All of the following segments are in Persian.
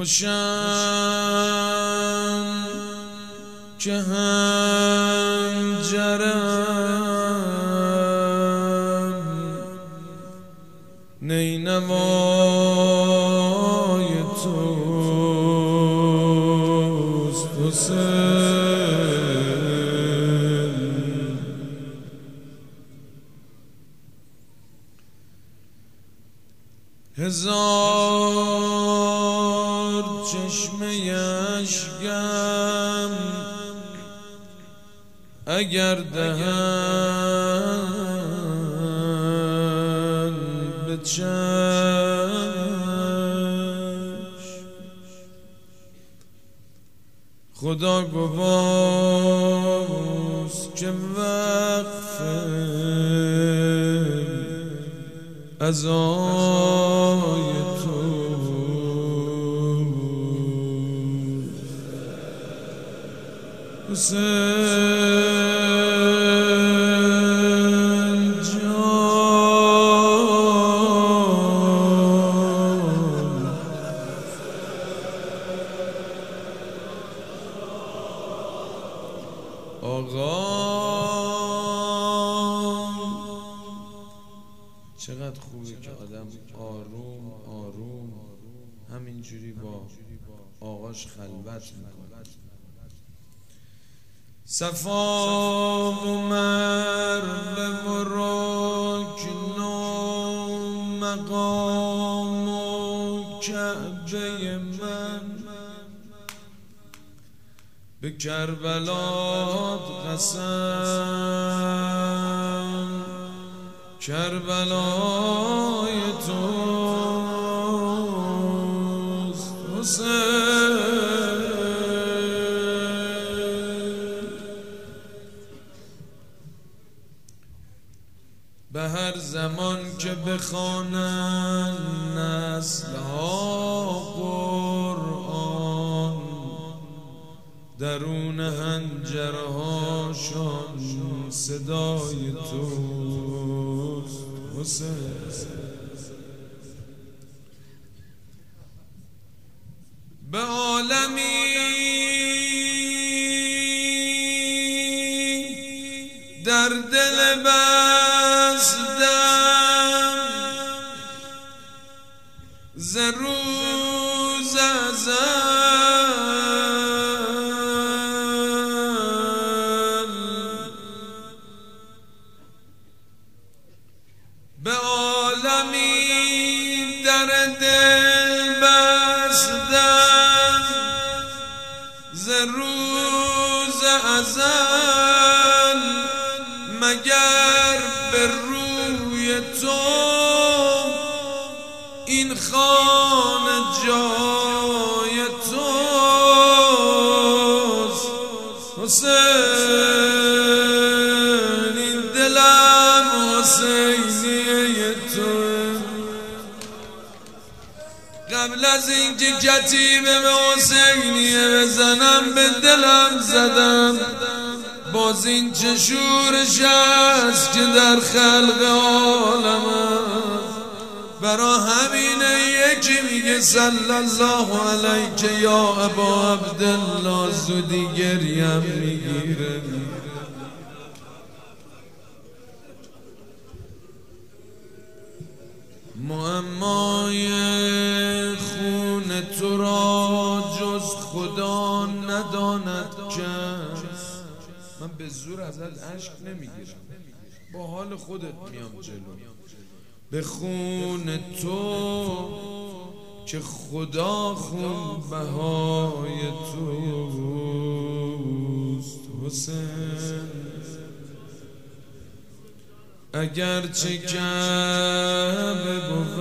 خوشم که هنجرم نینوای توست حسین. هزار چشمه اشگم اگر دهن به خدا گواست که وقف ازای چقدر خوبه که آدم آروم آروم همینجوری با آقاش خلوت می‌کنه. صفا و مروه و رکن و مقام و کعبه من. به کربلات قسم کربلای توست. حسین. زمان که بخوانن نسلها قرآن درون هنجرهاشان صدای توست حسین. به عالمی در دل بستم ز روز ازل به عالمی در دل بستم. ز روز ازل این خانه جای توست. حسین این دلم حسینیه تو. قبل از اینکه کتیبه به حسینیه بزنم به دلم زدم. باز این چه شورش است که در خلق عالم برا همینه یکی میگه صلی الله علیک یا ابا عبدالله زودی گریم می‌گیره. معمای خون تو را جز خدا نداند کس. من به زور ازت اشک نمی‌گیرم. با حال خودت میام جلو. به خون تو که خدا خون بهای توست حسین. اگر چه کعبه بود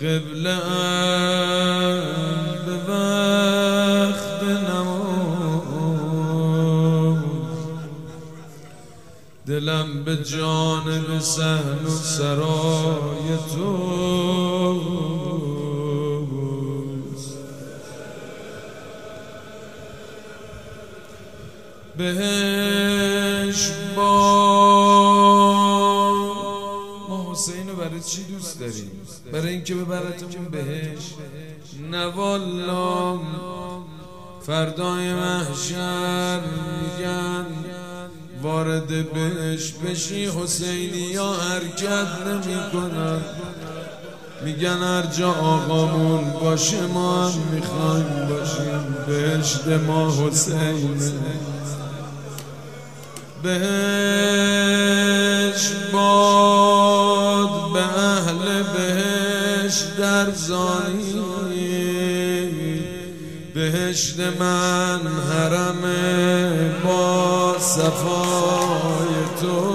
قبله به جانب سهل و سرای تو. بهش با ما حسین رو برای چی دوست داریم؟ برای اینکه ببرتمون بهش نوالام. فردای محشر میگن وارد بهش بشی حسینی یا حرکت نمی کنن میگن هر جا آقامون باشه ما هم می‌خوایم باشیم. بهشت ما حسین بهش باد به اهل بهش در زانی. بهشت من حرم با صفای تو.